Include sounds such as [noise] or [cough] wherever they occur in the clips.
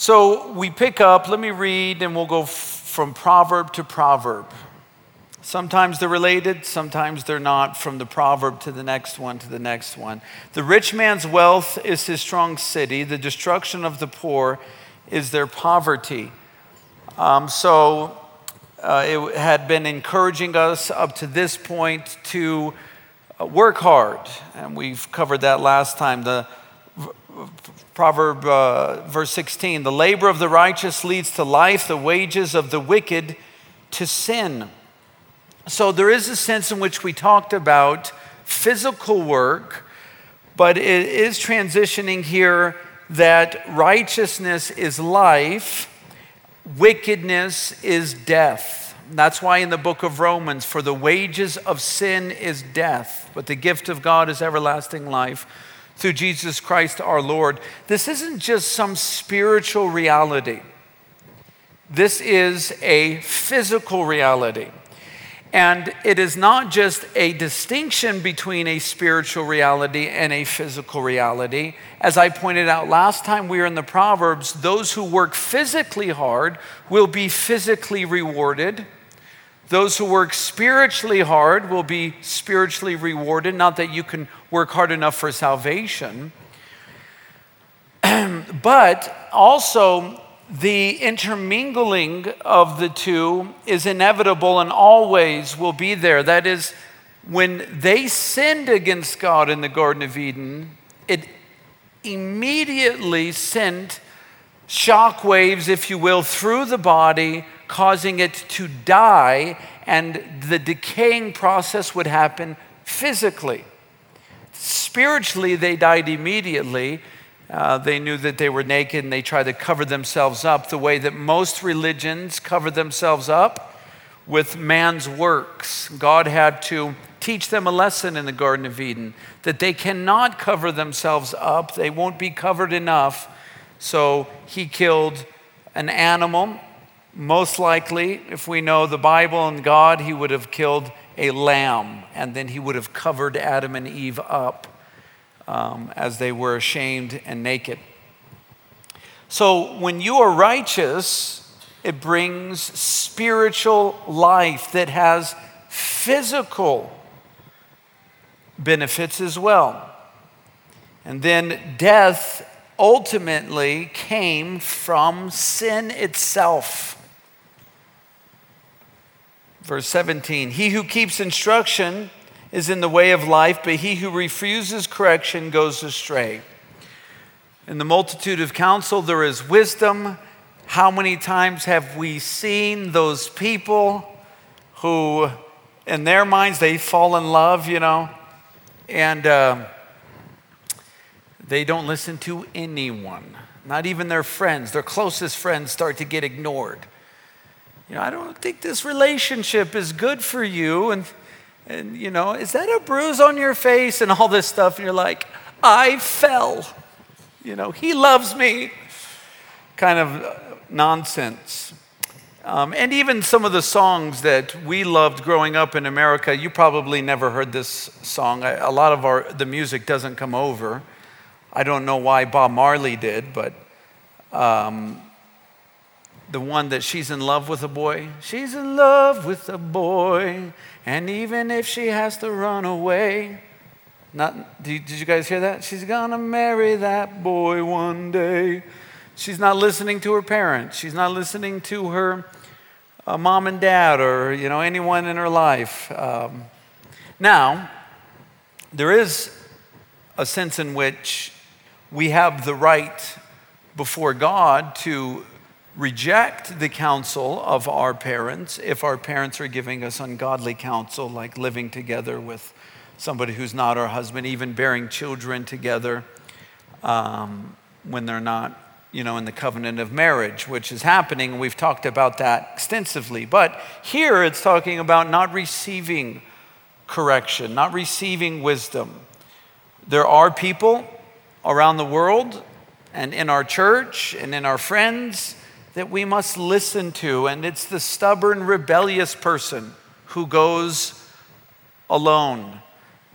So we pick up, let me read, and we'll go f- from proverb to proverb. Sometimes they're related, sometimes they're not, from the proverb to the next one to the next one. The rich man's wealth is his strong city, the destruction of the poor is their poverty. Um, so uh, it had been encouraging us up to this point to uh, work hard, and we've covered that last time. The proverb uh, verse 16 the labor of the righteous leads to life the wages of the wicked to sin so there is a sense in which we talked about physical work, but it is transitioning here that righteousness is life, wickedness is death. That's why in the book of Romans, for the wages of sin is death, but the gift of God is everlasting life through Jesus Christ our Lord. This isn't just some spiritual reality, this is a physical reality. And it is not just a distinction between a spiritual reality and a physical reality. As I pointed out last time we were in the Proverbs, those who work physically hard will be physically rewarded. Those who work spiritually hard will be spiritually rewarded. Not that you can work hard enough for salvation, [clears throat] but also the intermingling of the two is inevitable and always will be there. That is, when they sinned against God in the Garden of Eden, it immediately sent shock waves, if you will, through the body, causing it to die, and the decaying process would happen physically. Spiritually, they died immediately uh, they knew that they were naked and they tried to cover themselves up the way that most religions cover themselves up with man's works. God had to teach them a lesson in the Garden of Eden that they cannot cover themselves up, they won't be covered enough. So he killed an animal. Most likely, if we know the Bible and God, he would have killed a lamb and then he would have covered Adam and Eve up um, as they were ashamed and naked. So when you are righteous, it brings spiritual life that has physical benefits as well. And then death ultimately came from sin itself. Verse 17 He who keeps instruction is in the way of life, but he who refuses correction goes astray. In the multitude of counsel, there is wisdom. How many times have we seen those people who, in their minds, they fall in love, you know, and uh, they don't listen to anyone, not even their friends. Their closest friends start to get ignored. You know, I don't think this relationship is good for you. And and you know, is that a bruise on your face and all this stuff? And you're like, I fell. You know, he loves me. Kind of nonsense. Um, and even some of the songs that we loved growing up in America, you probably never heard this song. A lot of our the music doesn't come over. I don't know why Bob Marley did, but um, the one that she's in love with a boy. She's in love with a boy, and even if she has to run away, not, did you guys hear that? She's gonna marry that boy one day. She's not listening to her parents. She's not listening to her uh, mom and dad or you know anyone in her life. Um, now, there is a sense in which we have the right before God to reject the counsel of our parents if our parents are giving us ungodly counsel, like living together with somebody who's not our husband, even bearing children together um, when they're not, you know, in the covenant of marriage, which is happening. We've talked about that extensively. But here it's talking about not receiving correction, not receiving wisdom. There are people around the world and in our church and in our friends that we must listen to, and it's the stubborn, rebellious person who goes alone.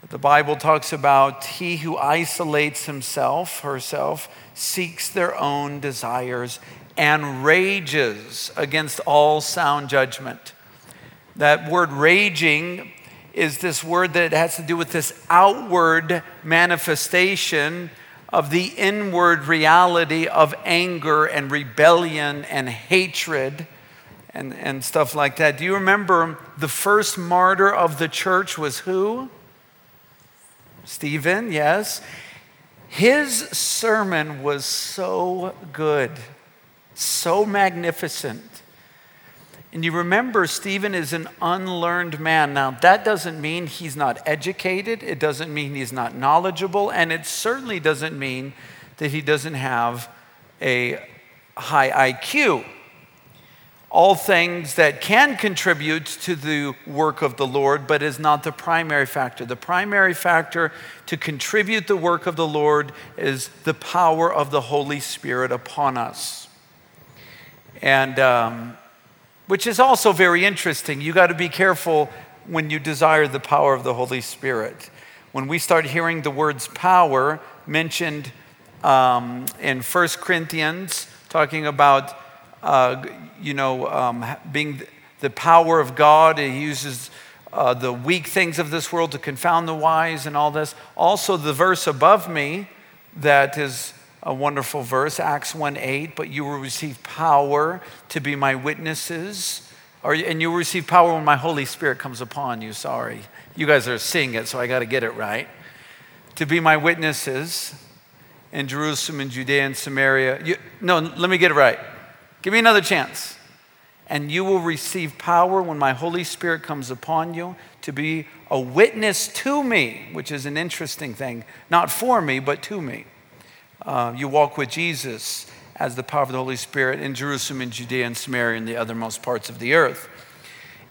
The Bible talks about he who isolates himself, herself, seeks their own desires and rages against all sound judgment. That word raging is this word that has to do with this outward manifestation of the inward reality of anger and rebellion and hatred and, and stuff like that. Do you remember the first martyr of the church was who? Stephen, yes. His sermon was so good, so magnificent. And you remember, Stephen is an unlearned man. Now, that doesn't mean he's not educated, it doesn't mean he's not knowledgeable, and it certainly doesn't mean that he doesn't have a high IQ all things that can contribute to the work of the Lord, but is not the primary factor. The primary factor to contribute the work of the Lord is the power of the Holy Spirit upon us. And um, which is also very interesting. You got to be careful when you desire the power of the Holy Spirit. When we start hearing the words power mentioned um, in 1 Corinthians, talking about uh, you know, um, being the power of God. He uses uh, the weak things of this world to confound the wise and all this. Also, the verse above me that is a wonderful verse, Acts 1 8, but you will receive power to be my witnesses. Or, and you will receive power when my Holy Spirit comes upon you. Sorry. You guys are seeing it, so I got to get it right. To be my witnesses in Jerusalem and Judea and Samaria. You, no, let me get it right. Give me another chance. And you will receive power when my Holy Spirit comes upon you to be a witness to me, which is an interesting thing. Not for me, but to me. Uh, you walk with Jesus as the power of the Holy Spirit in Jerusalem and Judea and Samaria and the othermost parts of the earth.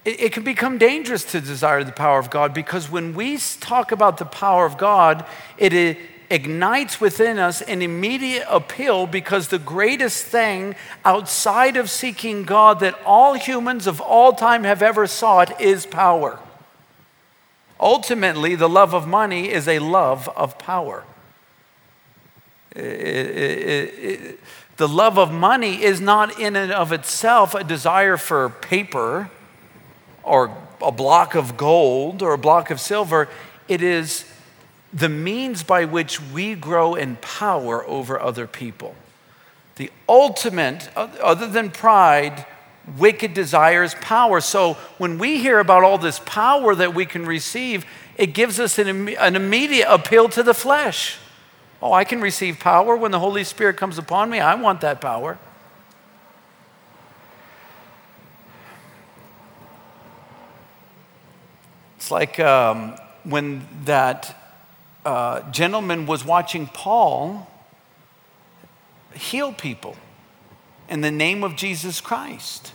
It, it can become dangerous to desire the power of God because when we talk about the power of God, it, ignites within us an immediate appeal because the greatest thing outside of seeking God that all humans of all time have ever sought is power. Ultimately, the love of money is a love of power. The love of money is not in and of itself a desire for paper or a block of gold or a block of silver. It is the means by which we grow in power over other people. The ultimate, other than pride, wicked desires power. So when we hear about all this power that we can receive, it gives us an, an immediate appeal to the flesh. Oh, I can receive power when the Holy Spirit comes upon me. I want that power. It's like um, when that uh, gentleman was watching Paul heal people in the name of Jesus Christ.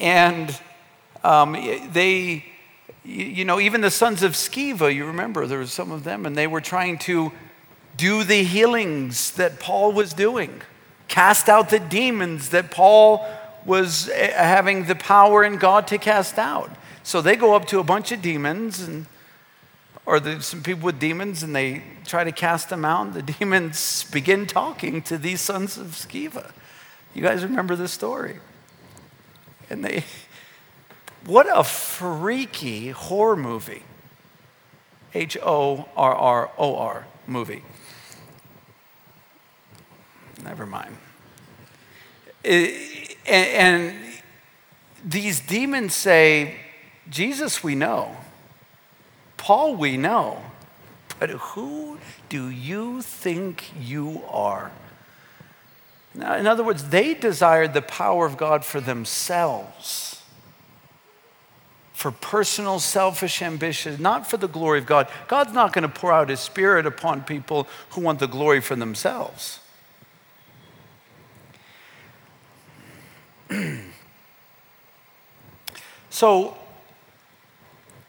And um, they, you know, even the sons of Sceva, you remember, there was some of them, and they were trying to do the healings that Paul was doing, cast out the demons that Paul was eh, having the power in God to cast out. So they go up to a bunch of demons and or there's some people with demons and they try to cast them out. The [laughs] demons begin talking to these sons of Sceva. You guys remember this story? And they, what a freaky horror movie. H O R R O R movie. Never mind. And, these demons say, Jesus, we know. Paul we know, but who do you think you are? Now, in other words, they desired the power of God for themselves, for personal selfish ambition, not for the glory of God. God's not going to pour out his spirit upon people who want the glory for themselves. [clears throat] so,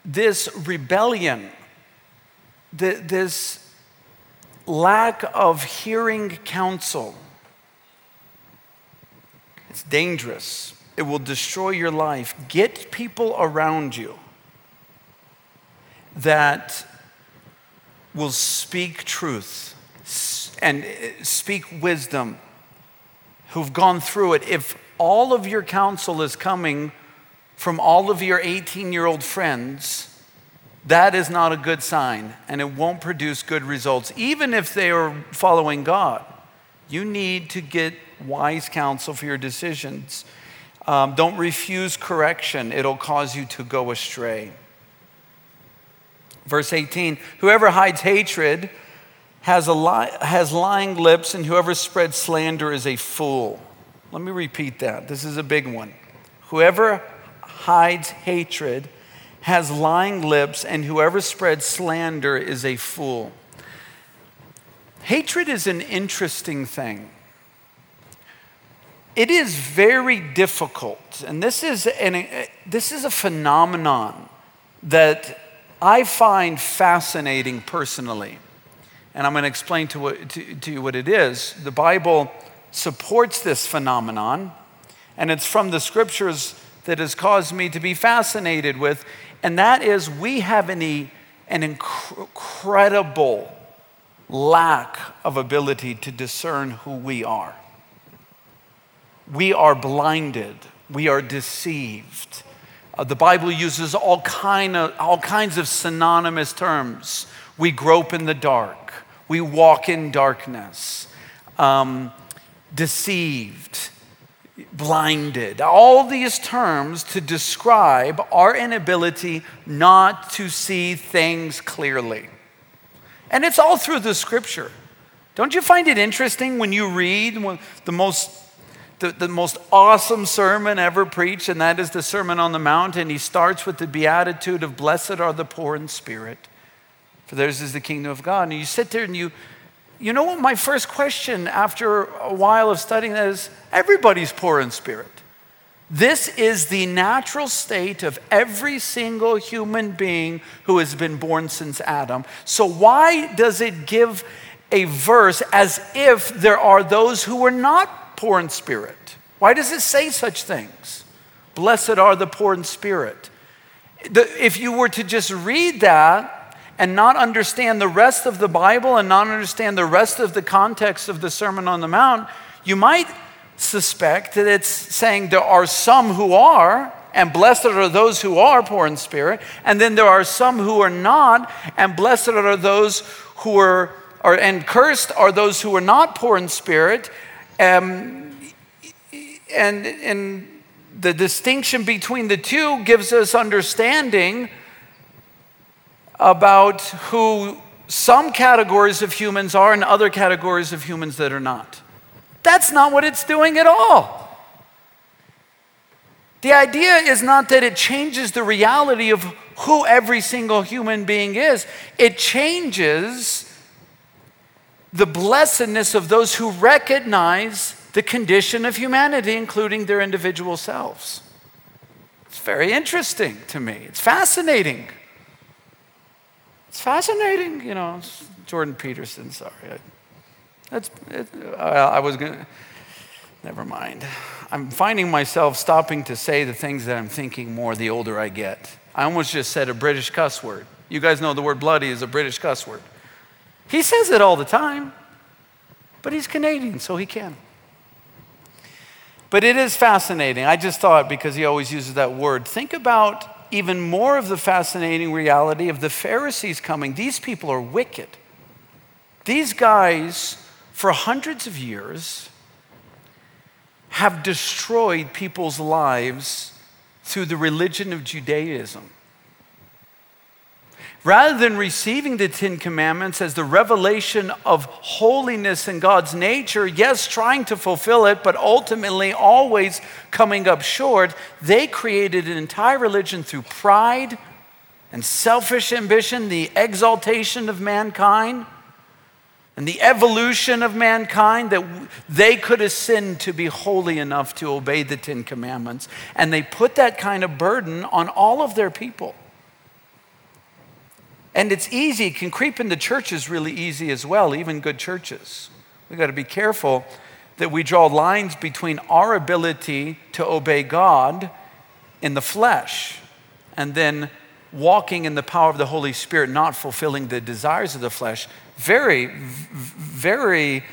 this rebellion, this lack of hearing counsel, it's dangerous. It will destroy your life. Get people around you that will speak truth and uh, speak wisdom, who've gone through it, if all of your counsel is coming from all of your 18 year old friends, that is not a good sign and it won't produce good results, even if they are following God. You need to get wise counsel for your decisions. Um, don't refuse correction, it'll cause you to go astray. Verse 18 Whoever hides hatred has, a li- has lying lips, and whoever spreads slander is a fool. Let me repeat that. This is a big one. Whoever hides hatred has lying lips, and whoever spreads slander is a fool. Hatred is an interesting thing. It is very difficult, and this is, an, this is a phenomenon that I find fascinating personally. And I'm going to explain to, to, to, you what it is. The Bible supports this phenomenon, and it's from the scriptures that has caused me to be fascinated with, and that is we have an, an incredible lack of ability to discern who we are. We are blinded, we are deceived. Uh, the Bible uses all, kind of, all kinds of synonymous terms. We grope in the dark, we walk in darkness, um, deceived, blinded. All these terms to describe our inability not to see things clearly. And it's all through the scripture. Don't you find it interesting when you read the most, the, the most awesome sermon ever preached, and that is the Sermon on the Mount, and he starts with the beatitude of blessed are the poor in spirit, for theirs is the kingdom of God. And you sit there and you, you know what my first question after a while of studying that is everybody's poor in spirit. This is the natural state of every single human being who has been born since Adam. So, why does it give a verse as if there are those who are not poor in spirit? Why does it say such things? Blessed are the poor in spirit. If you were to just read that and not understand the rest of the Bible and not understand the rest of the context of the Sermon on the Mount, you might suspect that it's saying there are some who are, and blessed are those who are poor in spirit, and then there are some who are not, and blessed are those who are, are and cursed are those who are not poor in spirit. Um, and, and the distinction between the two gives us understanding about who some categories of humans are and other categories of humans that are not. That's not what it's doing at all. The idea is not that it changes the reality of who every single human being is, it changes the blessedness of those who recognize the condition of humanity, including their individual selves. It's very interesting to me. It's fascinating. It's fascinating, you know. Jordan Peterson, sorry. That's, it, uh, I was going to, never mind. I'm finding myself stopping to say the things that I'm thinking more the older I get. I almost just said a British cuss word. You guys know the word bloody is a British cuss word. He says it all the time, but he's Canadian, so he can. But it is fascinating. I just thought, because he always uses that word, think about even more of the fascinating reality of the Pharisees coming. These people are wicked. These guys for hundreds of years have destroyed people's lives through the religion of Judaism. Rather than receiving the Ten Commandments as the revelation of holiness in God's nature, yes, trying to fulfill it, but ultimately always coming up short, they created an entire religion through pride and selfish ambition, the exaltation of mankind and the evolution of mankind that they could ascend to be holy enough to obey the Ten Commandments. And they put that kind of burden on all of their people. And it's easy, can creep into churches really easy as well, even good churches. We've got to be careful that we draw lines between our ability to obey God in the flesh and then walking in the power of the Holy Spirit, not fulfilling the desires of the flesh. Very, very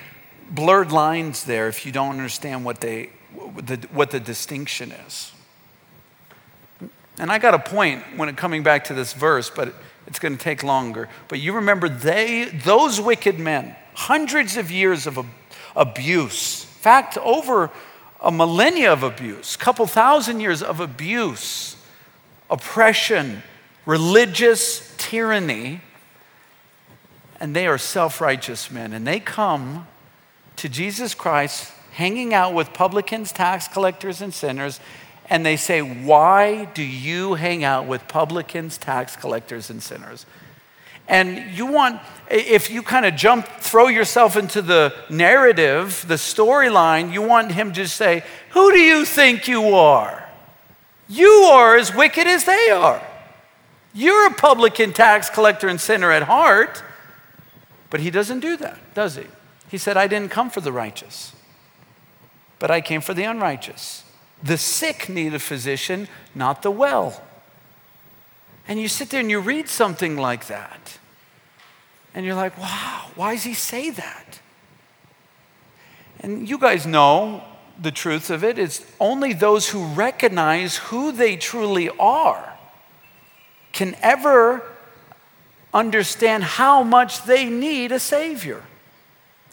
blurred lines there if you don't understand what, they, the, what the distinction is. And I got a point when it coming back to this verse, but it's going to take longer. But you remember they, those wicked men, hundreds of years of abuse, in fact, over a millennia of abuse, a couple thousand years of abuse, oppression, religious tyranny, and they are self righteous men. And they come to Jesus Christ, hanging out with publicans, tax collectors, and sinners, and they say, Why do you hang out with publicans, tax collectors, and sinners? And you want, if you kind of jump, throw yourself into the narrative, the storyline, you want him to say, Who do you think you are? You are as wicked as they are. You're a publican, tax collector, and sinner at heart. But he doesn't do that, does he? He said, I didn't come for the righteous, but I came for the unrighteous. The sick need a physician, not the well. And you sit there and you read something like that, and you're like, wow, why does he say that? And you guys know the truth of it. it is only those who recognize who they truly are can ever understand how much they need a Savior,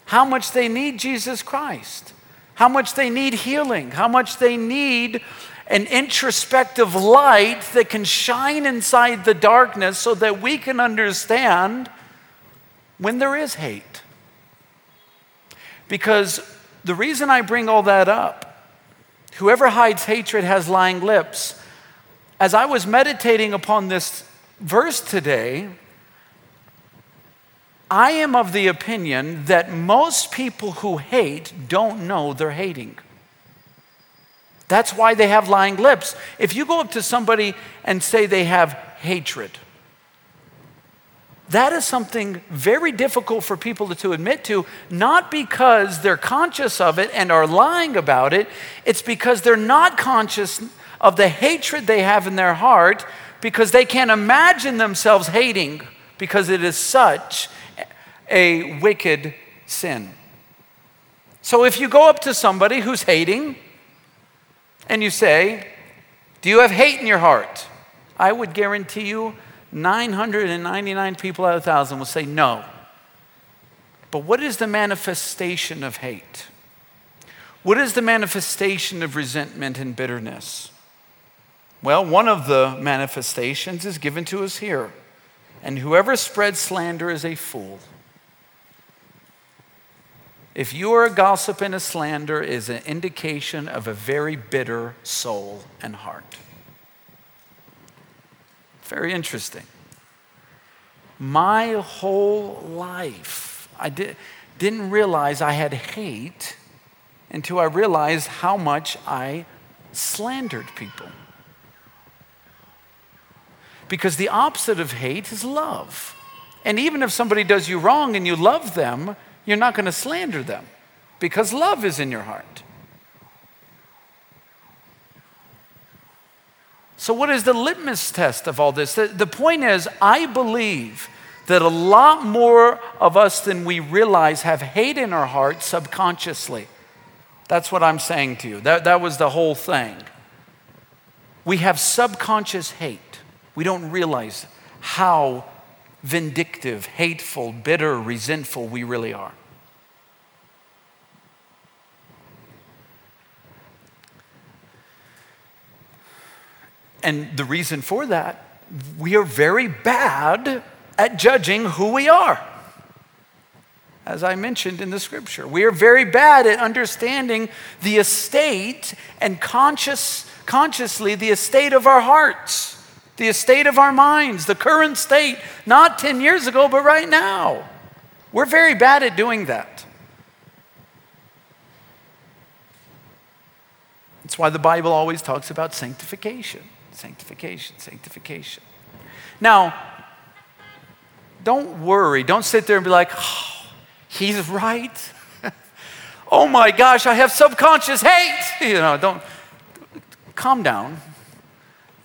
how much they need Jesus Christ how much they need healing, how much they need an introspective light that can shine inside the darkness so that we can understand when there is hate. Because the reason I bring all that up, whoever hides hatred has lying lips. As I was meditating upon this verse today, I am of the opinion that most people who hate don't know they're hating. That's why they have lying lips. If you go up to somebody and say they have hatred, that is something very difficult for people to admit to, not because they're conscious of it and are lying about it, it's because they're not conscious of the hatred they have in their heart because they can't imagine themselves hating because it is such a wicked sin. So if you go up to somebody who's hating and you say, Do you have hate in your heart? I would guarantee you 999 people out of 1,000 will say no. But what is the manifestation of hate? What is the manifestation of resentment and bitterness? Well, one of the manifestations is given to us here. And whoever spreads slander is a fool. If you are a gossip and a slander, is an indication of a very bitter soul and heart. Very interesting. My whole life, I did, didn't realize I had hate until I realized how much I slandered people. Because the opposite of hate is love. And even if somebody does you wrong and you love them, you're not going to slander them because love is in your heart. So, what is the litmus test of all this? The, the, point is, I believe that a lot more of us than we realize have hate in our heart subconsciously. That's what I'm saying to you. That, that was the whole thing. We have subconscious hate. We don't realize how vindictive, hateful, bitter, resentful we really are. And the reason for that, we are very bad at judging who we are. As I mentioned in the scripture, we are very bad at understanding the estate and conscious, consciously the estate of our hearts the estate of our minds, the current state, not 10 years ago, but right now. We're very bad at doing that. That's why the Bible always talks about sanctification, sanctification, sanctification. Now, don't worry. Don't sit there and be like, oh, he's right. [laughs] oh my gosh, I have subconscious hate. [laughs] You know, don't calm down.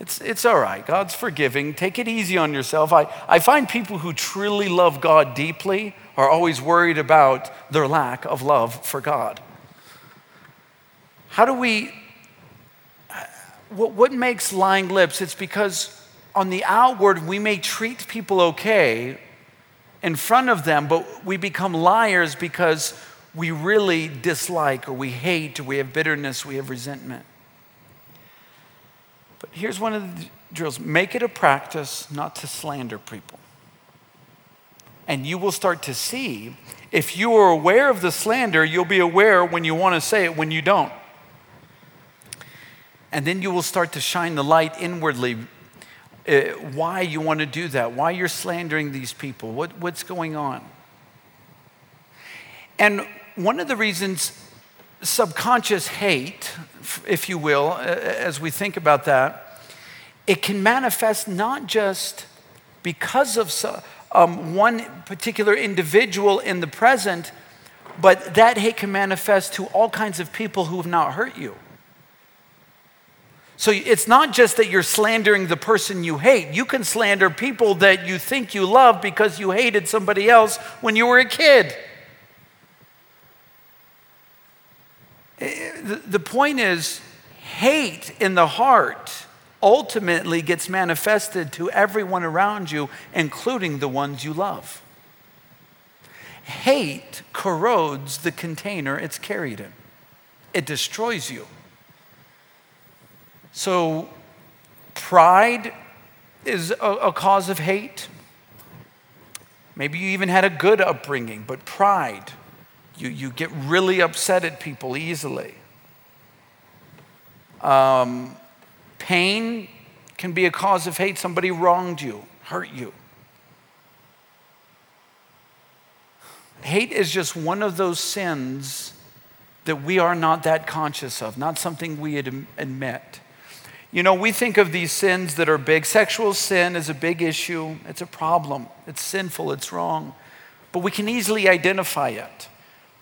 It's, it's all right. God's forgiving. Take it easy on yourself. I, I find people who truly love God deeply are always worried about their lack of love for God. How do we, what, what makes lying lips? It's because on the outward, we may treat people okay in front of them, but we become liars because we really dislike or we hate or we have bitterness, we have resentment. But here's one of the drills make it a practice not to slander people. And you will start to see if you are aware of the slander, you'll be aware when you want to say it, when you don't. And then you will start to shine the light inwardly uh, why you want to do that, why you're slandering these people, what, what's going on. And one of the reasons subconscious hate, if you will, as we think about that, it can manifest not just because of um, one particular individual in the present, but that hate can manifest to all kinds of people who have not hurt you. So it's not just that you're slandering the person you hate. You can slander people that you think you love because you hated somebody else when you were a kid. The point is, hate in the heart ultimately gets manifested to everyone around you, including the ones you love. Hate corrodes the container it's carried in, it destroys you. So, pride is a, a cause of hate. Maybe you even had a good upbringing, but pride, you, you get really upset at people easily. Um, pain can be a cause of hate. Somebody wronged you, hurt you. Hate is just one of those sins that we are not that conscious of, not something we admit. You know, we think of these sins that are big. Sexual sin is a big issue, it's a problem, it's sinful, it's wrong. But we can easily identify it.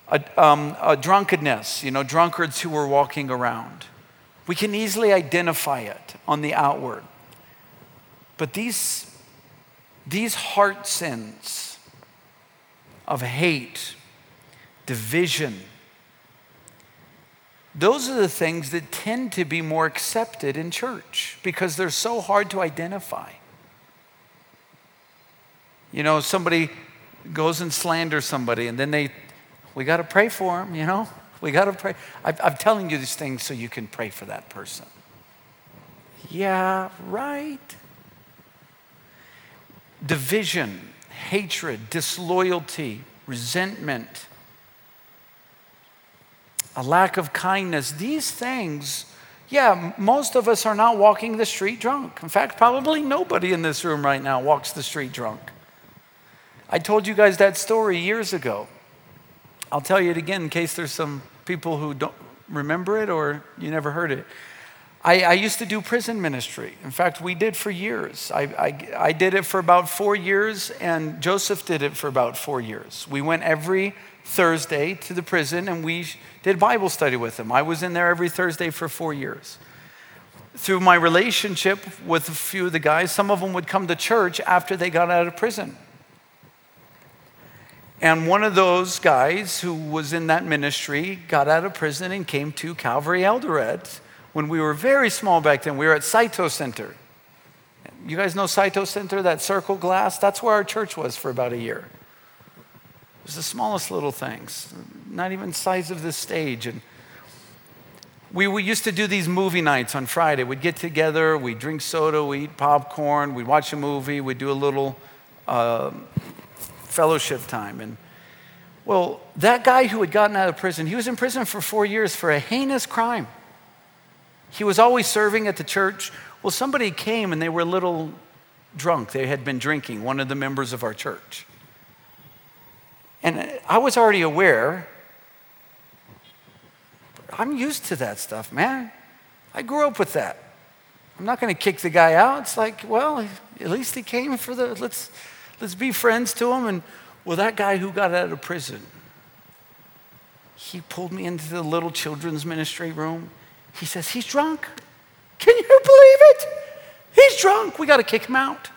A, um, a drunkenness, you know, drunkards who are walking around. We can easily identify it on the outward. But these, these heart sins of hate, division, those are the things that tend to be more accepted in church because they're so hard to identify. You know, somebody goes and slanders somebody, and then they, we got to pray for them, you know? We got to pray. I, I'm telling you these things so you can pray for that person. Yeah, right. Division, hatred, disloyalty, resentment a lack of kindness, these things, yeah, most of us are not walking the street drunk. In fact, probably nobody in this room right now walks the street drunk. I told you guys that story years ago. I'll tell you it again in case there's some people who don't remember it or you never heard it. I, I used to do prison ministry. In fact, we did for years. I, I, I did it for about four years, and Joseph did it for about four years. We went every Thursday to the prison and we did Bible study with them. I was in there every Thursday for four years. Through my relationship with a few of the guys, some of them would come to church after they got out of prison. And one of those guys who was in that ministry got out of prison and came to Calvary Eldoret when we were very small back then. We were at Saito Center. You guys know Saito Center, that circle glass? That's where our church was for about a year. It was the smallest little things, not even size of this stage. And we, we used to do these movie nights on Friday. We'd get together, we'd drink soda, we'd eat popcorn, we'd watch a movie, we'd do a little uh, fellowship time. And well, that guy who had gotten out of prison, he was in prison for four years for a heinous crime. He was always serving at the church. Well, somebody came and they were a little drunk. They had been drinking, one of the members of our church. And I was already aware. I'm used to that stuff, man. I grew up with that. I'm not going to kick the guy out. It's like, well, at least he came for the, let's, let's be friends to him. And well, that guy who got out of prison, he pulled me into the little children's ministry room. He says, he's drunk. Can you believe it? He's drunk. We got to kick him out.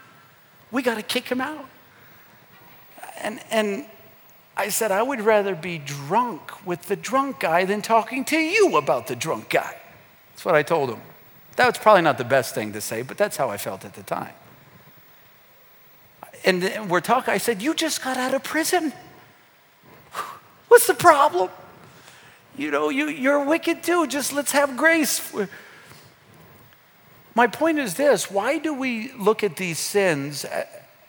We got to kick him out. And, and I said, I would rather be drunk with the drunk guy than talking to you about the drunk guy. That's what I told him. That was probably not the best thing to say, but that's how I felt at the time. And we're talking, I said, You just got out of prison. [sighs] What's the problem? You know, you, you're wicked too. Just let's have grace. My point is this why do we look at these sins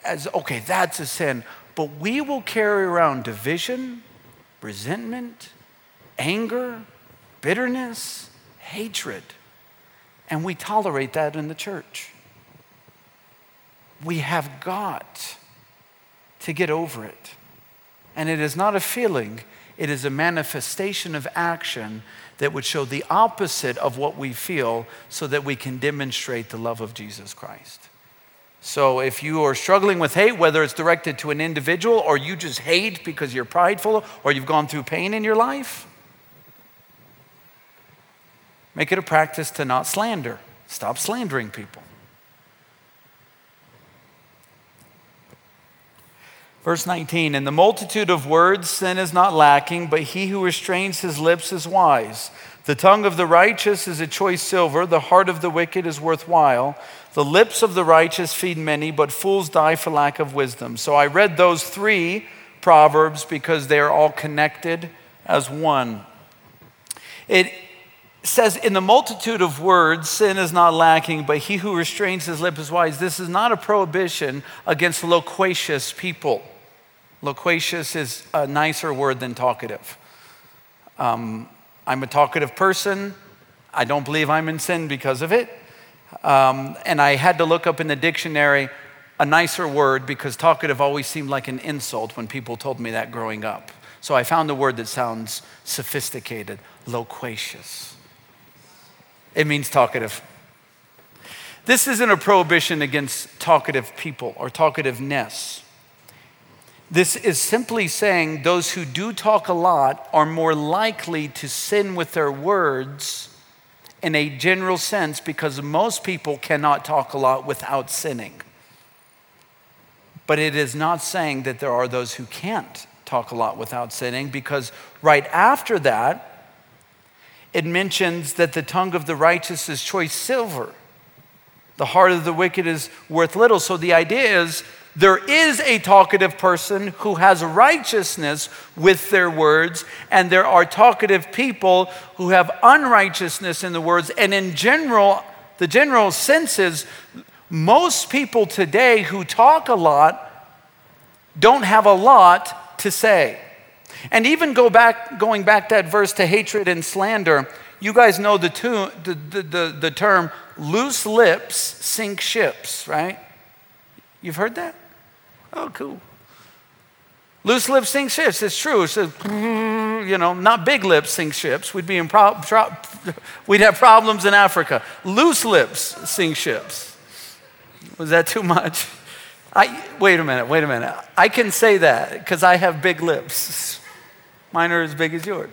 as, okay, that's a sin, but we will carry around division, resentment, anger, bitterness, hatred, and we tolerate that in the church? We have got to get over it. And it is not a feeling, it is a manifestation of action that would show the opposite of what we feel so that we can demonstrate the love of Jesus Christ. So if you are struggling with hate, whether it's directed to an individual or you just hate because you're prideful or you've gone through pain in your life, make it a practice to not slander. Stop slandering people. Verse 19, in the multitude of words, sin is not lacking, but he who restrains his lips is wise. The tongue of the righteous is a choice silver, the heart of the wicked is worthwhile. The lips of the righteous feed many, but fools die for lack of wisdom. So I read those three proverbs because they are all connected as one. It says, In the multitude of words, sin is not lacking, but he who restrains his lips is wise. This is not a prohibition against loquacious people. Loquacious is a nicer word than talkative. Um, I'm a talkative person. I don't believe I'm in sin because of it. Um, and I had to look up in the dictionary a nicer word because talkative always seemed like an insult when people told me that growing up. So I found a word that sounds sophisticated loquacious. It means talkative. This isn't a prohibition against talkative people or talkativeness. This is simply saying those who do talk a lot are more likely to sin with their words in a general sense because most people cannot talk a lot without sinning. But it is not saying that there are those who can't talk a lot without sinning because right after that, it mentions that the tongue of the righteous is choice silver. The heart of the wicked is worth little. So the idea is there is a talkative person who has righteousness with their words, and there are talkative people who have unrighteousness in the words. And in general, the general sense is most people today who talk a lot don't have a lot to say. And even go back, going back that verse to hatred and slander, you guys know the, the, the, the, the term loose lips sink ships, right? You've heard that? Oh, cool. Loose lips sink ships. It's true. It's a, [laughs] you know, not big lips sink ships. We'd be in pro- [laughs] we'd have problems in Africa. Loose lips sink ships. Was that too much? I, wait a minute, wait a minute. I can say that because I have big lips. Mine are as big as yours.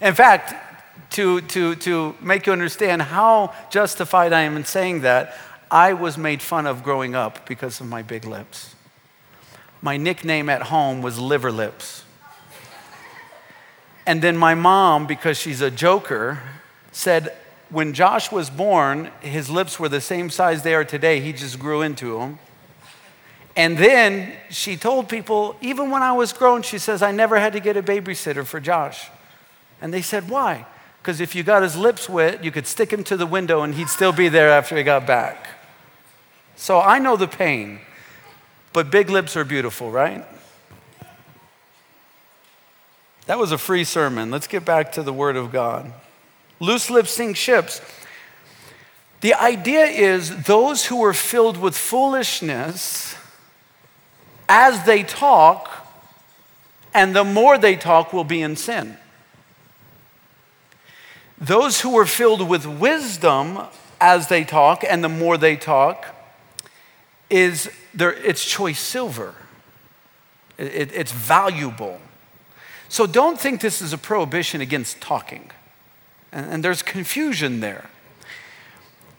In fact, to, to, to make you understand how justified I am in saying that, I was made fun of growing up because of my big lips. My nickname at home was Liver Lips. And then my mom, because she's a joker, said when Josh was born, his lips were the same size they are today. He just grew into them. And then she told people, even when I was grown, she says, I never had to get a babysitter for Josh. And they said, Why? Because if you got his lips wet, you could stick him to the window and he'd still be there after he got back. So I know the pain, but big lips are beautiful, right? That was a free sermon. Let's get back to the Word of God. Loose lips sink ships. The idea is those who are filled with foolishness as they talk, and the more they talk, will be in sin. Those who are filled with wisdom as they talk, and the more they talk, is there, it's choice silver. It, it, it's valuable. So don't think this is a prohibition against talking. And, and there's confusion there.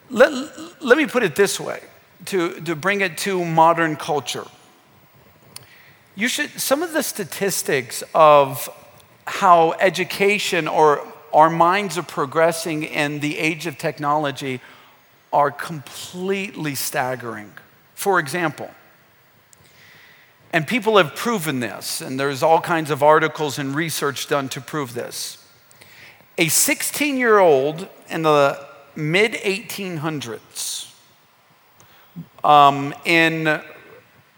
let, let me put it this way to, to bring it to modern culture. You should, some of the statistics of how education or our minds are progressing in the age of technology are completely staggering. For example, and people have proven this, and there's all kinds of articles and research done to prove this. A 16 year old in the mid 1800s um, in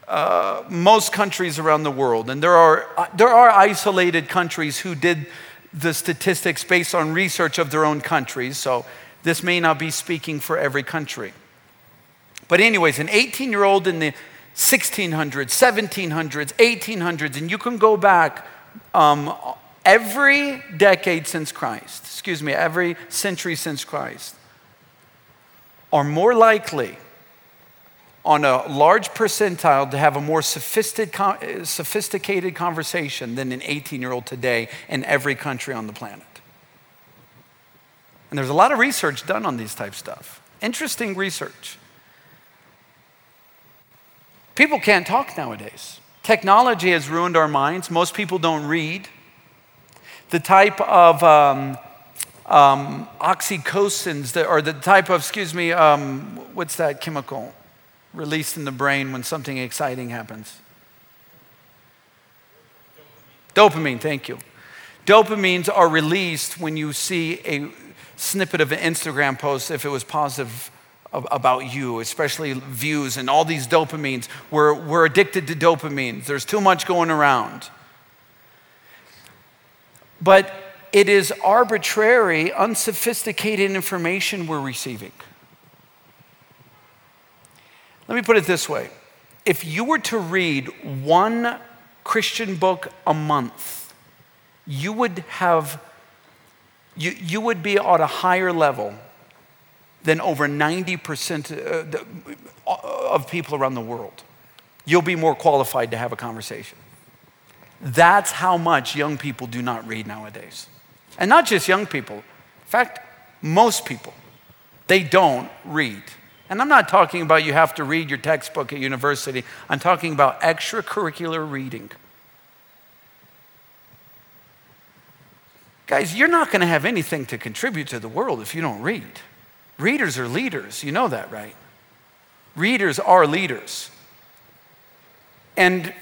uh, most countries around the world, and there are, uh, there are isolated countries who did the statistics based on research of their own countries, so this may not be speaking for every country. But, anyways, an 18 year old in the 1600s, 1700s, 1800s, and you can go back um, every decade since Christ, excuse me, every century since Christ, are more likely on a large percentile to have a more sophisticated conversation than an 18 year old today in every country on the planet. And there's a lot of research done on these type stuff. Interesting research. People can't talk nowadays. Technology has ruined our minds. Most people don't read. The type of um, um, that, or the type of, excuse me, um, what's that chemical released in the brain when something exciting happens? Dopamine, Dopamine thank you. Dopamines are released when you see a snippet of an Instagram post if it was positive about you, especially views and all these dopamines. We're, we're addicted to dopamines. There's too much going around. But it is arbitrary, unsophisticated information we're receiving. Let me put it this way if you were to read one Christian book a month, you would have you, you would be at a higher level than over 90% uh, of people around the world. You'll be more qualified to have a conversation. That's how much young people do not read nowadays. And not just young people, in fact, most people, they don't read. And I'm not talking about you have to read your textbook at university, I'm talking about extracurricular reading. Guys, you're not going to have anything to contribute to the world if you don't read. Readers are leaders. You know that, right? Readers are leaders. And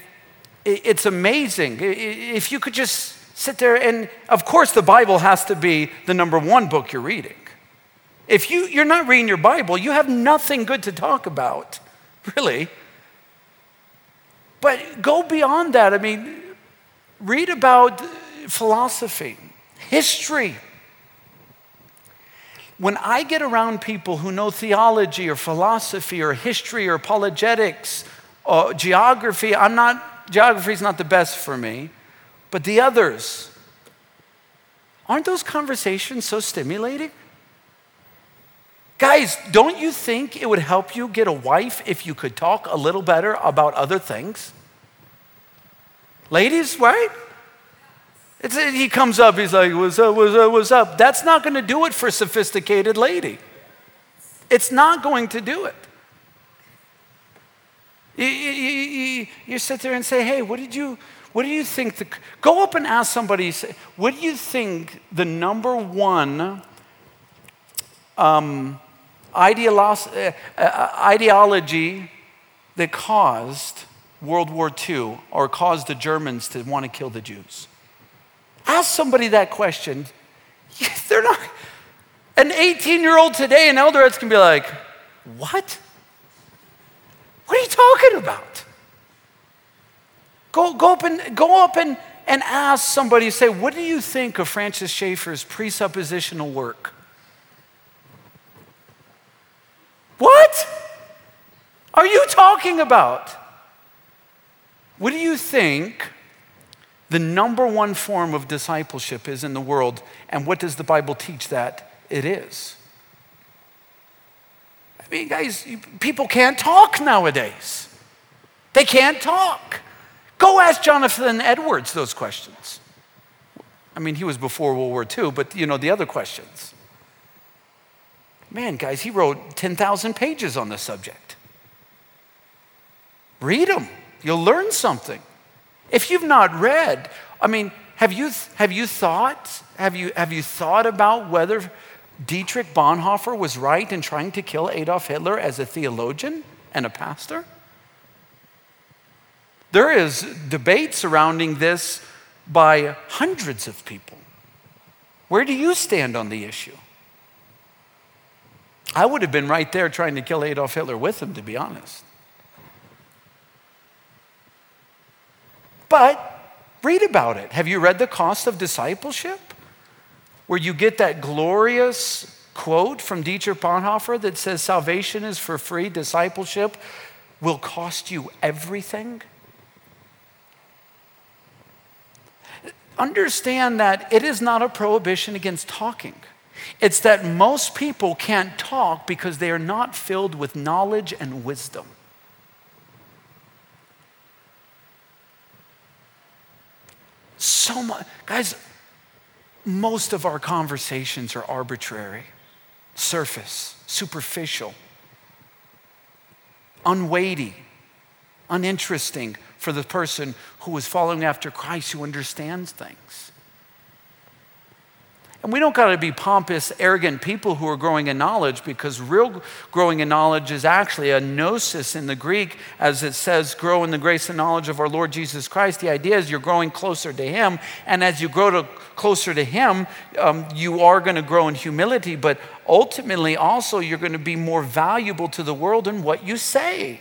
it's amazing. If you could just sit there, and of course, the Bible has to be the number one book you're reading. If you, you're not reading your Bible, you have nothing good to talk about, [laughs] really. But go beyond that. I mean, read about philosophy history. When I get around people who know theology or philosophy or history or apologetics or geography, I'm not, geography is not the best for me, but the others, aren't those conversations so stimulating? Guys, don't you think it would help you get a wife if you could talk a little better about other things? Ladies, right? It's, he comes up, he's like, what's up, what's up, what's up? That's not going to do it for a sophisticated lady. It's not going to do it. You, you, you, you, sit there and say, hey, what did you, what do you think? The, go up and ask somebody, say, what do you think the number one um, ideolo- uh, uh, ideology that caused World War II or caused the Germans to want to kill the Jews? Ask somebody that question. [laughs] They're not. An 18 year old today in Eldoret can be like, What? What are you talking about? Go, go up and go up and, and ask somebody, say, what do you think of Francis Schaeffer's presuppositional work? What are you talking about? What do you think the number one form of discipleship is in the world. And what does the Bible teach that it is? I mean, guys, people can't talk nowadays. They can't talk. Go ask Jonathan Edwards those questions. I mean, he was before World War II, but you know, the other questions. Man, guys, he wrote 10,000 pages on the subject. Read them, you'll learn something. If you've not read, I mean, have you, have you thought, have you, have you thought about whether Dietrich Bonhoeffer was right in trying to kill Adolf Hitler as a theologian and a pastor? There is debate surrounding this by hundreds of people. Where do you stand on the issue? I would have been right there trying to kill Adolf Hitler with him, to be honest. But read about it. Have you read The Cost of Discipleship? Where you get that glorious quote from Dietrich Bonhoeffer that says, Salvation is for free, discipleship will cost you everything. Understand that it is not a prohibition against talking. It's that most people can't talk because they are not filled with knowledge and wisdom. So much, guys, most of our conversations are arbitrary, surface, superficial, unweighty, uninteresting for the person who is following after Christ who understands things. And we don't got to be pompous, arrogant people who are growing in knowledge because real growing in knowledge is actually a gnosis in the Greek, as it says, grow in the grace and knowledge of our Lord Jesus Christ. The idea is you're growing closer to Him. And as you grow to, closer to Him, um, you are going to grow in humility, but ultimately also you're going to be more valuable to the world in what you say.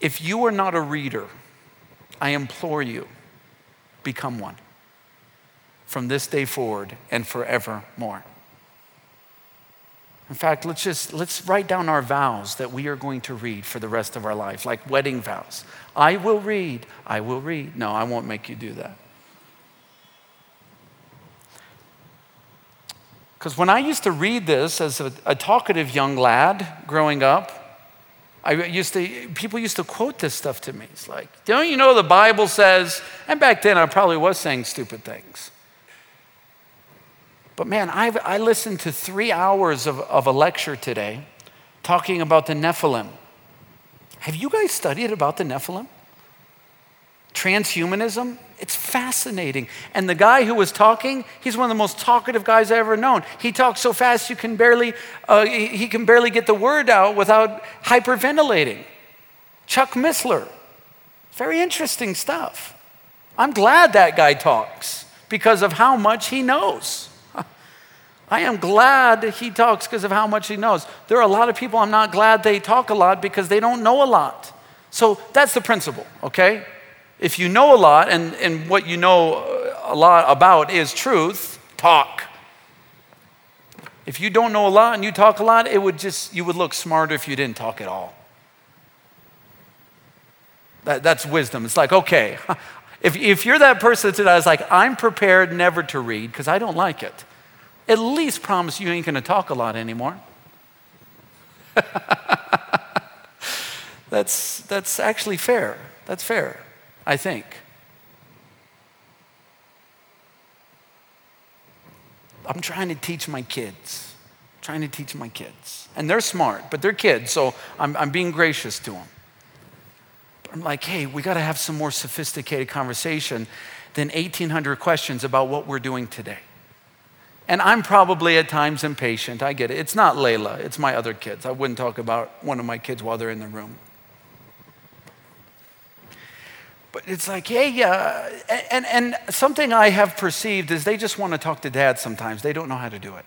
If you are not a reader, I implore you become one from this day forward and forevermore. In fact, let's just let's write down our vows that we are going to read for the rest of our life, like wedding vows. I will read, I will read. No, I won't make you do that. Because when I used to read this as a, a talkative young lad growing up, I used to, people used to quote this stuff to me. It's like, don't you know the Bible says, and back then I probably was saying stupid things. But man, I've, I listened to three hours of, of a lecture today talking about the Nephilim. Have you guys studied about the Nephilim? transhumanism. It's fascinating. And the guy who was talking, he's one of the most talkative guys I've ever known. He talks so fast you can barely, uh, he can barely get the word out without hyperventilating. Chuck Missler. Very interesting stuff. I'm glad that guy talks because of how much he knows. [laughs] I am glad he talks because of how much he knows. There are a lot of people I'm not glad they talk a lot because they don't know a lot. So that's the principle, okay? If you know a lot and, and what you know a lot about is truth, talk. If you don't know a lot and you talk a lot, it would just, you would look smarter if you didn't talk at all. That, that's wisdom. It's like, okay, [laughs] if, if you're that person today, is like, I'm prepared never to read because I don't like it, at least promise you ain't going to talk a lot anymore. [laughs] that's, that's actually fair. That's fair. I think. I'm trying to teach my kids, trying to teach my kids. And they're smart, but they're kids, so I'm, I'm being gracious to them. But I'm like, hey, we got to have some more sophisticated conversation than 1,800 questions about what we're doing today. And I'm probably at times impatient. I get it. It's not Layla, it's my other kids. I wouldn't talk about one of my kids while they're in the room. But it's like, hey, uh, and, and something I have perceived is they just want to talk to dad sometimes. They don't know how to do it.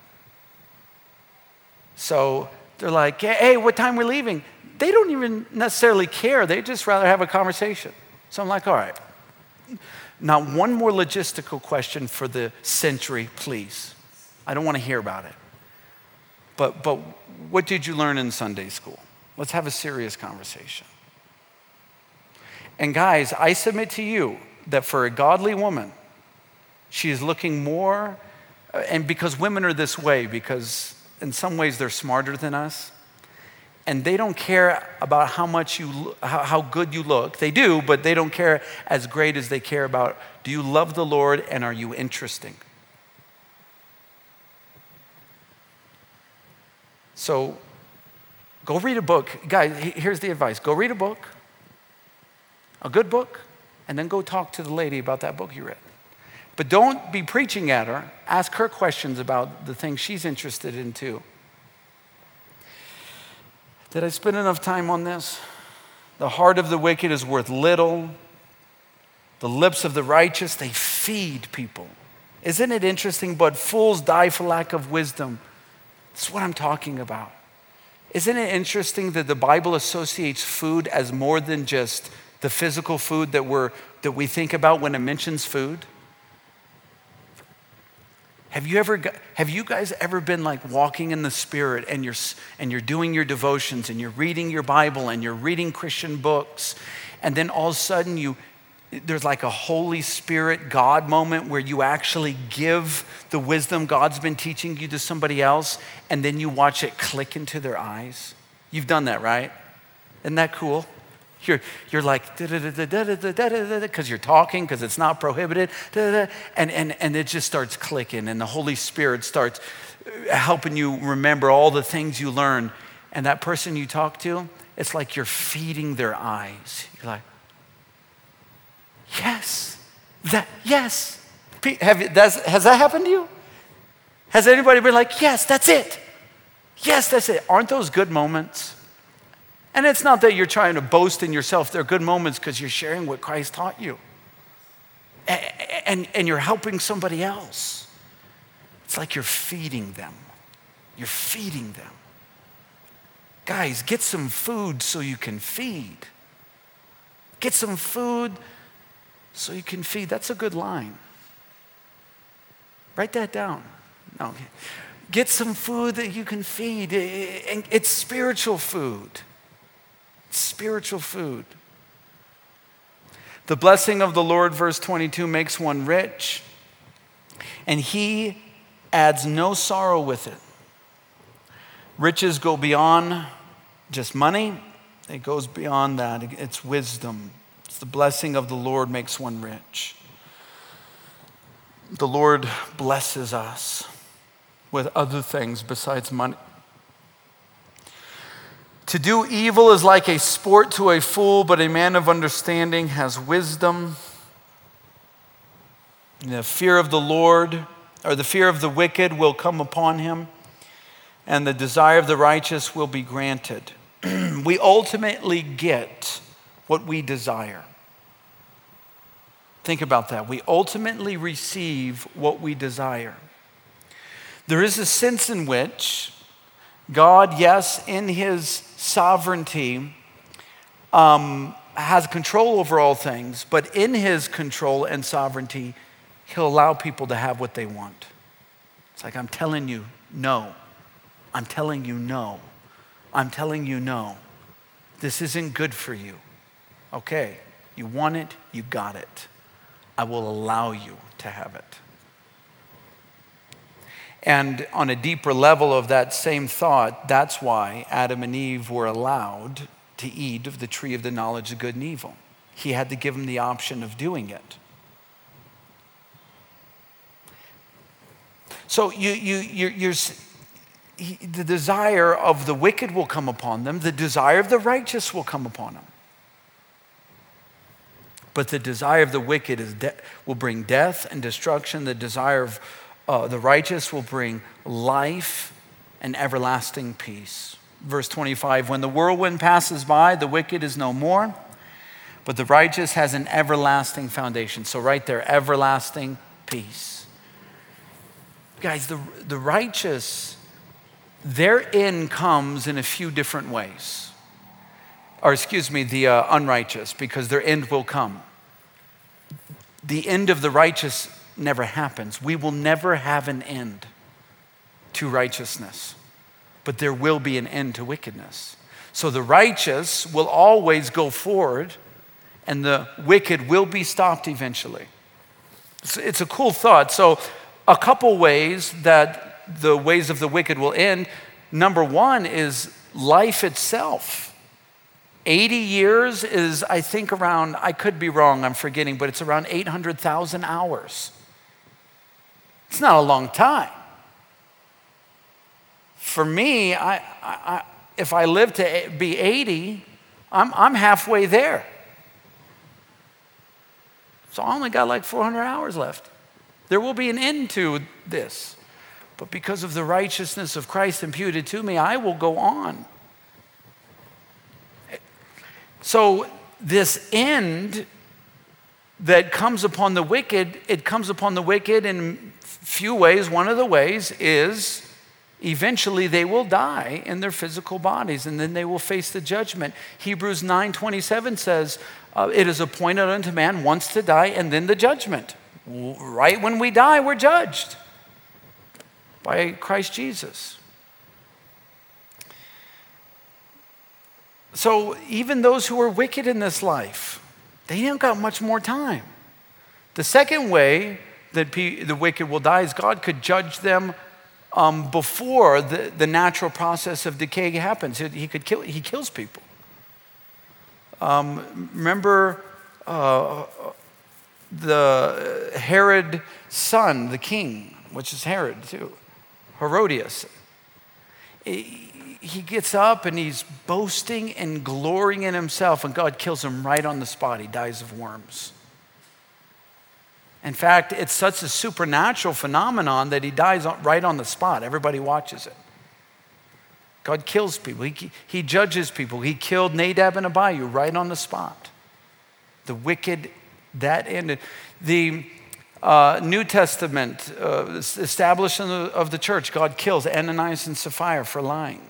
So they're like, hey, what time we're leaving? They don't even necessarily care. They just rather have a conversation. So I'm like, all right. Not one more logistical question for the century, please. I don't want to hear about it. But, but what did you learn in Sunday school? Let's have a serious conversation. And guys, I submit to you that for a godly woman, she is looking more, uh, and because women are this way, because in some ways they're smarter than us, and they don't care about how much you, how good you look. They do, but they don't care as great as they care about do you love the Lord and are you interesting? So go read a book. Guys, here's the advice go read a book a good book, and then go talk to the lady about that book you read. But don't be preaching at her. Ask her questions about the things she's interested in too. Did I spend enough time on this? The heart of the wicked is worth little. The lips of the righteous, they feed people. Isn't it interesting? But fools die for lack of wisdom. That's what I'm talking about. Isn't it interesting that the Bible associates food as more than just the physical food that, we're, that we think about when it mentions food? Have you ever have you guys ever been like walking in the spirit and you're and you're doing your devotions and you're reading your Bible and you're reading Christian books and then all of a sudden you there's like a Holy Spirit God moment where you actually give the wisdom God's been teaching you to somebody else and then you watch it click into their eyes? You've done that, right? Isn't that cool? You're, you're like, because you're talking, because it's not prohibited, and, and, and it just starts clicking, and the Holy Spirit starts uh, helping you remember all the things you learned. And that person you talk to, it's like you're feeding their eyes. You're like, yes, that, yes. Have, has that happened to you? Has anybody been like, yes, that's it? Yes, that's it. Aren't those good moments? And it's not that you're trying to boast in yourself, they're good moments because you're sharing what Christ taught you. And, and, and you're helping somebody else. It's like you're feeding them. You're feeding them. Guys, get some food so you can feed. Get some food so you can feed. That's a good line. Write that down. No. Get some food that you can feed. It's spiritual food spiritual food. The blessing of the Lord, verse 22, makes one rich, and he adds no sorrow with it. Riches go beyond just money, it goes beyond that. It's wisdom. It's the blessing of the Lord makes one rich. The Lord blesses us with other things besides money. To do evil is like a sport to a fool, but a man of understanding has wisdom. The fear of the Lord, or the fear of the wicked, will come upon him, and the desire of the righteous will be granted. [clears throat] we ultimately get what we desire. Think about that. We ultimately receive what we desire. There is a sense in which God, yes, in his sovereignty, um, has control over all things, but in his control and sovereignty, he'll allow people to have what they want. It's like, I'm telling you, no. I'm telling you, no. I'm telling you, no. This isn't good for you. Okay, you want it, you got it. I will allow you to have it. And on a deeper level of that same thought, that's why Adam and Eve were allowed to eat of the tree of the knowledge of good and evil. He had to give them the option of doing it. So you, you, you're, you're the desire of the wicked will come upon them, the desire of the righteous will come upon them. But the desire of the wicked is de- will bring death and destruction. The desire of uh, the righteous will bring life and everlasting peace. Verse 25 When the whirlwind passes by, the wicked is no more, but the righteous has an everlasting foundation. So, right there, everlasting peace. Guys, the, the righteous, their end comes in a few different ways. Or, excuse me, the uh, unrighteous, because their end will come. The end of the righteous never happens. We will never have an end to righteousness, but there will be an end to wickedness. So the righteous will always go forward, and the wicked will be stopped eventually. It's, it's a cool thought. So, a couple ways that the ways of the wicked will end. Number one is life itself 80 years is, I think, around, I could be wrong, I'm forgetting, but it's around 800,000 hours. It's not a long time. for me, I, I, if I live to be 80, I'm, I'm halfway there. So I only got like 400 hours left. There will be an end to this. But because of the righteousness of Christ imputed to me, I will go on. So, this end that comes upon the wicked, it comes upon the wicked in few ways. One of the ways is eventually they will die in their physical bodies and then they will face the judgment. Hebrews 9:27 says, uh, "It is appointed unto man once to die and then the judgment." Right when we die, we're judged by Christ Jesus. So even those who are wicked in this life, they don't got much more time. The second way that the wicked will die is God could judge them um, before the, the natural process of decay happens. He, could kill, he kills people. Um, remember uh, the Herod son, the king, which is Herod too, Herodias. He gets up and he's boasting and glorying in himself, and God kills him right on the spot. He dies of worms. In fact, it's such a supernatural phenomenon that he dies right on the spot. Everybody watches it. God kills people, he, he judges people. He killed Nadab and Abihu right on the spot. The wicked, that ended. The uh, New Testament uh, establishment of the church, God kills Ananias and Sapphira for lying.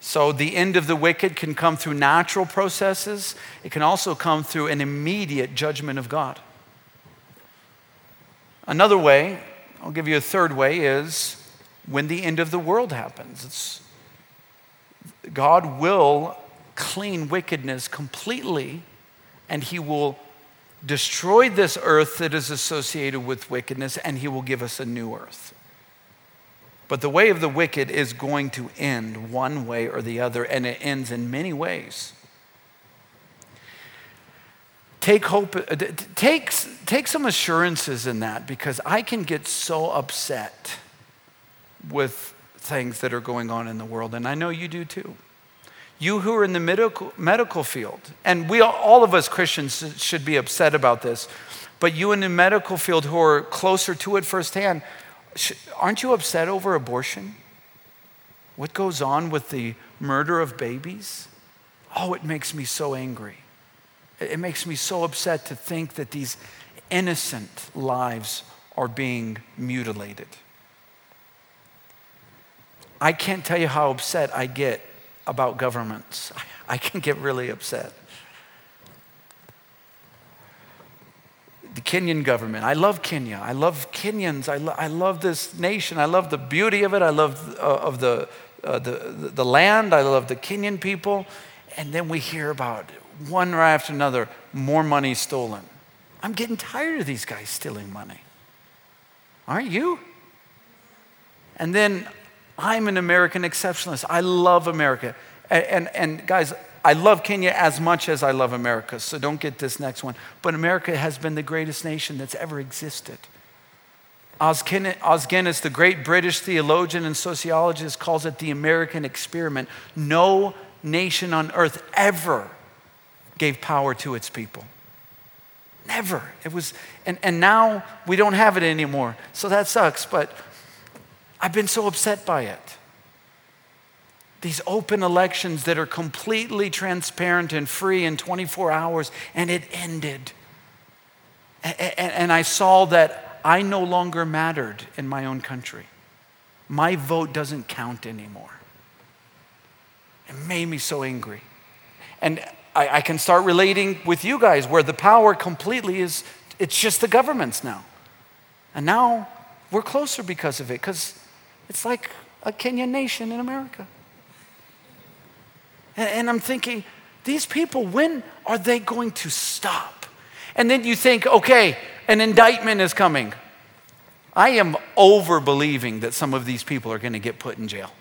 So the end of the wicked can come through natural processes, it can also come through an immediate judgment of God. Another way, I'll give you a third way, is when the end of the world happens. It's, God will clean wickedness completely, and He will destroy this earth that is associated with wickedness, and He will give us a new earth. But the way of the wicked is going to end one way or the other, and it ends in many ways. Take hope, uh, take, take some assurances in that because I can get so upset with things that are going on in the world, and I know you do too. You who are in the medical, medical field, and we all of us Christians should be upset about this, but you in the medical field who are closer to it firsthand, aren't you upset over abortion? What goes on with the murder of babies? Oh, it makes me so angry. It makes me so upset to think that these innocent lives are being mutilated. I can't tell you how upset I get about governments. [laughs] I can get really upset. The Kenyan government. I love Kenya. I love Kenyans. I, lo- I love this nation. I love the beauty of it. I love uh, of the, uh, the, the land. I love the Kenyan people. And then we hear about one right after another more money stolen. I'm getting tired of these guys stealing money. Aren't you? And then I'm an American exceptionalist. I love America. And, and, and, guys, I love Kenya as much as I love America, so don't get this next one. But America has been the greatest nation that's ever existed. Os Guinness, the great British theologian and sociologist, calls it the American experiment. No nation on earth ever gave power to its people. Never. It was, and, and now we don't have it anymore. So that sucks, but I've been so upset by it. These open elections that are completely transparent and free in 24 hours, and it ended. And, and, I saw that I no longer mattered in my own country. My vote doesn't count anymore. It made me so angry. And I, I can start relating with you guys where the power completely is, it's just the governments now. And now we're closer because of it, because it's like a Kenyan nation in America. And, and I'm thinking, these people, when are they going to stop? And then you think, okay, an indictment is coming. I am over believing that some of these people are going to get put in jail.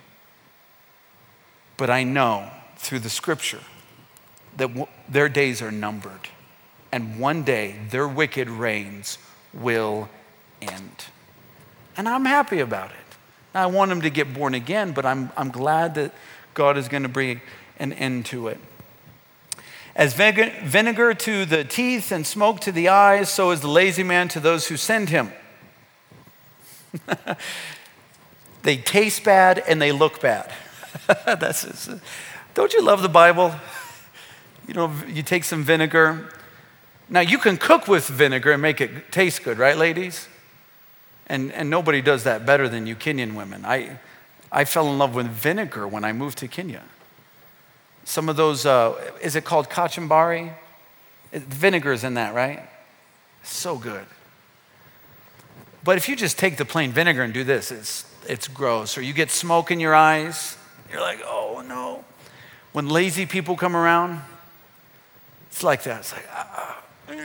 But I know through the scripture that w- their days are numbered. And one day their wicked reigns will end. And I'm happy about it I want them to get born again, but I'm, I'm glad that God is going to bring an end to it. As vinegar to the teeth and smoke to the eyes, so is the lazy man to those who send him. [laughs] they taste bad and they look bad. [laughs] That's don't you love the Bible? You know, you take some vinegar. Now you can cook with vinegar and make it taste good, right, ladies? And, and nobody does that better than you Kenyan women. I, I fell in love with vinegar when I moved to Kenya. Some of those, uh, is it called kachumbari? Vinegar's in that, right? So good. But if you just take the plain vinegar and do this, it's, it's gross. Or you get smoke in your eyes, you're like, oh no. When lazy people come around, it's like that. It's like, ah. ah.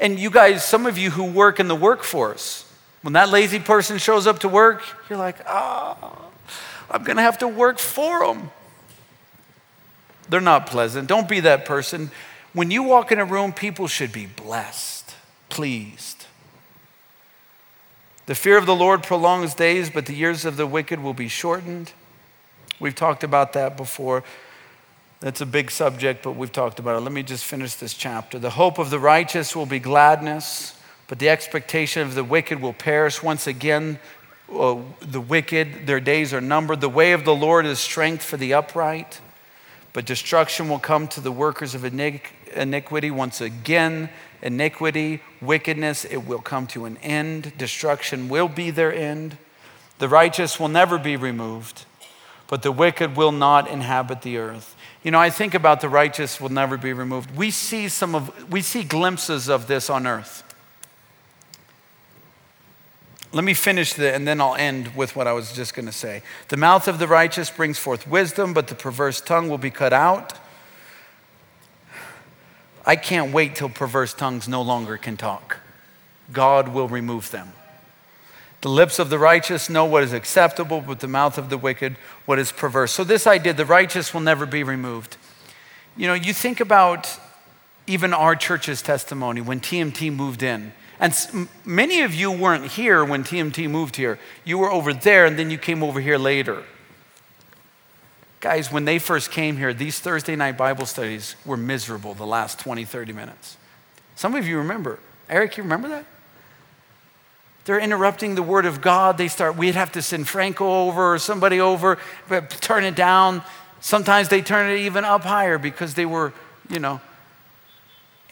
And you guys, some of you who work in the workforce, when that lazy person shows up to work, you're like, ah, oh, I'm going to have to work for them. They're not pleasant. Don't be that person. When you walk in a room, people should be blessed, pleased. The fear of the Lord prolongs days, but the years of the wicked will be shortened. We've talked about that before. That's a big subject, but we've talked about it. Let me just finish this chapter. The hope of the righteous will be gladness, but the expectation of the wicked will perish. Once again, uh, the wicked, their days are numbered. The way of the Lord is strength for the upright. But destruction will come to the workers of iniquity. Once again, iniquity, wickedness, it will come to an end. Destruction will be their end. The righteous will never be removed, but the wicked will not inhabit the earth. You know, I think about the righteous will never be removed. We see some of we see glimpses of this on earth. Let me finish the, and then I'll end with what I was just going to say. The mouth of the righteous brings forth wisdom, but the perverse tongue will be cut out. I can't wait till perverse tongues no longer can talk. God will remove them. The lips of the righteous know what is acceptable, but the mouth of the wicked what is perverse. So, this idea, the righteous will never be removed. You know, you think about even our church's testimony when TMT moved in. And many of you weren't here when TMT moved here. You were over there, and then you came over here later. Guys, when they first came here, these Thursday night Bible studies were miserable the last 20, 30 minutes. Some of you remember. Eric, you remember that? They're interrupting the word of God. They start, we'd have to send Franco over or somebody over, but turn it down. Sometimes they turn it even up higher because they were, you know,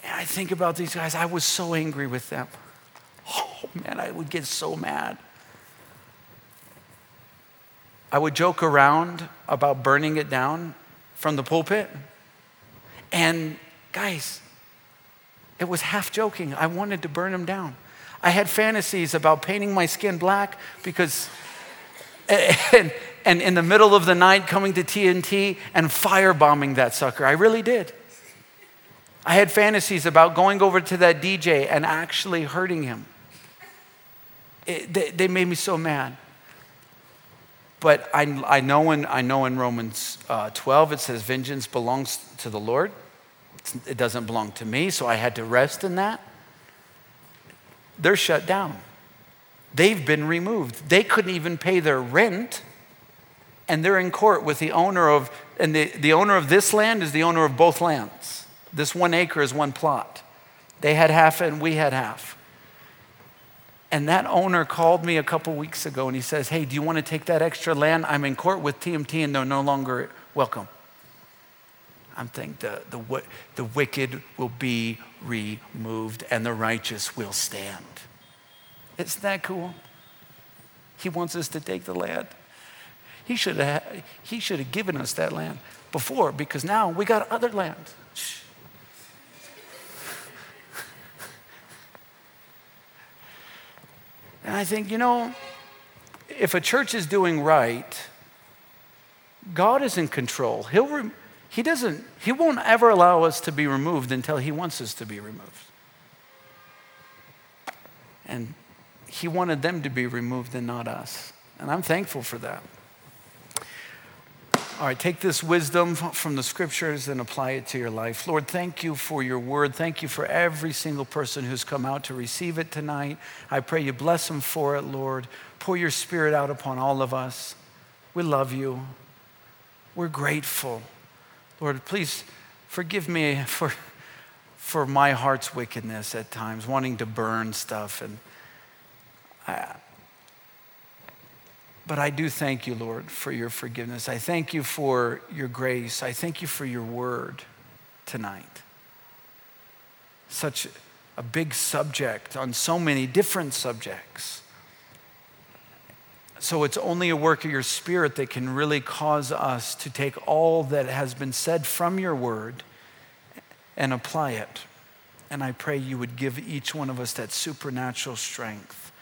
and I think about these guys, I was so angry with them. Oh man, I would get so mad. I would joke around about burning it down from the pulpit. And guys, it was half joking. I wanted to burn them down. I had fantasies about painting my skin black because, [laughs] and, and in the middle of the night coming to TMT and firebombing that sucker. I really did. I had fantasies about going over to that DJ and actually hurting him. It, they, they, made me so mad. But I, I, know, in, I know in Romans uh, 12 it says, Vengeance belongs to the Lord. it doesn't belong to me, so I had to rest in that. They're shut down. They've been removed. They couldn't even pay their rent, and they're in court with the owner of, and the, the owner of this land is the owner of both lands. This one acre is one plot. They had half and we had half. And that owner called me a couple weeks ago and he says, Hey, do you want to take that extra land? I'm in court with TMT and they're no longer welcome. I'm thinking the, the, the wicked will be removed and the righteous will stand. Isn't that cool? He wants us to take the land. He should have, he should have given us that land before because now we got other land. [laughs] And I think, you know, if a church is doing right, God is in control. He'll he doesn't, he won't ever allow us to be removed until he wants us to be removed. And he wanted them to be removed and not us. And I'm thankful for that. All right, take this wisdom from the scriptures and apply it to your life. Lord, thank you for your word. Thank you for every single person who's come out to receive it tonight. I pray you bless them for it, Lord. Pour your spirit out upon all of us. We love you. We're grateful. Lord, please forgive me for, for my heart's wickedness at times, wanting to burn stuff. And I, but I do thank you, Lord, for your forgiveness. I thank you for your grace. I thank you for your word tonight. Such a big subject on so many different subjects. So it's only a work of your spirit that can really cause us to take all that has been said from your word and apply it. And I pray you would give each one of us that supernatural strength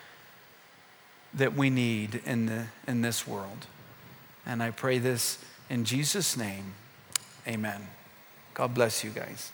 that we need in, the, in this world. And I pray this in Jesus' name. Amen. God bless you guys.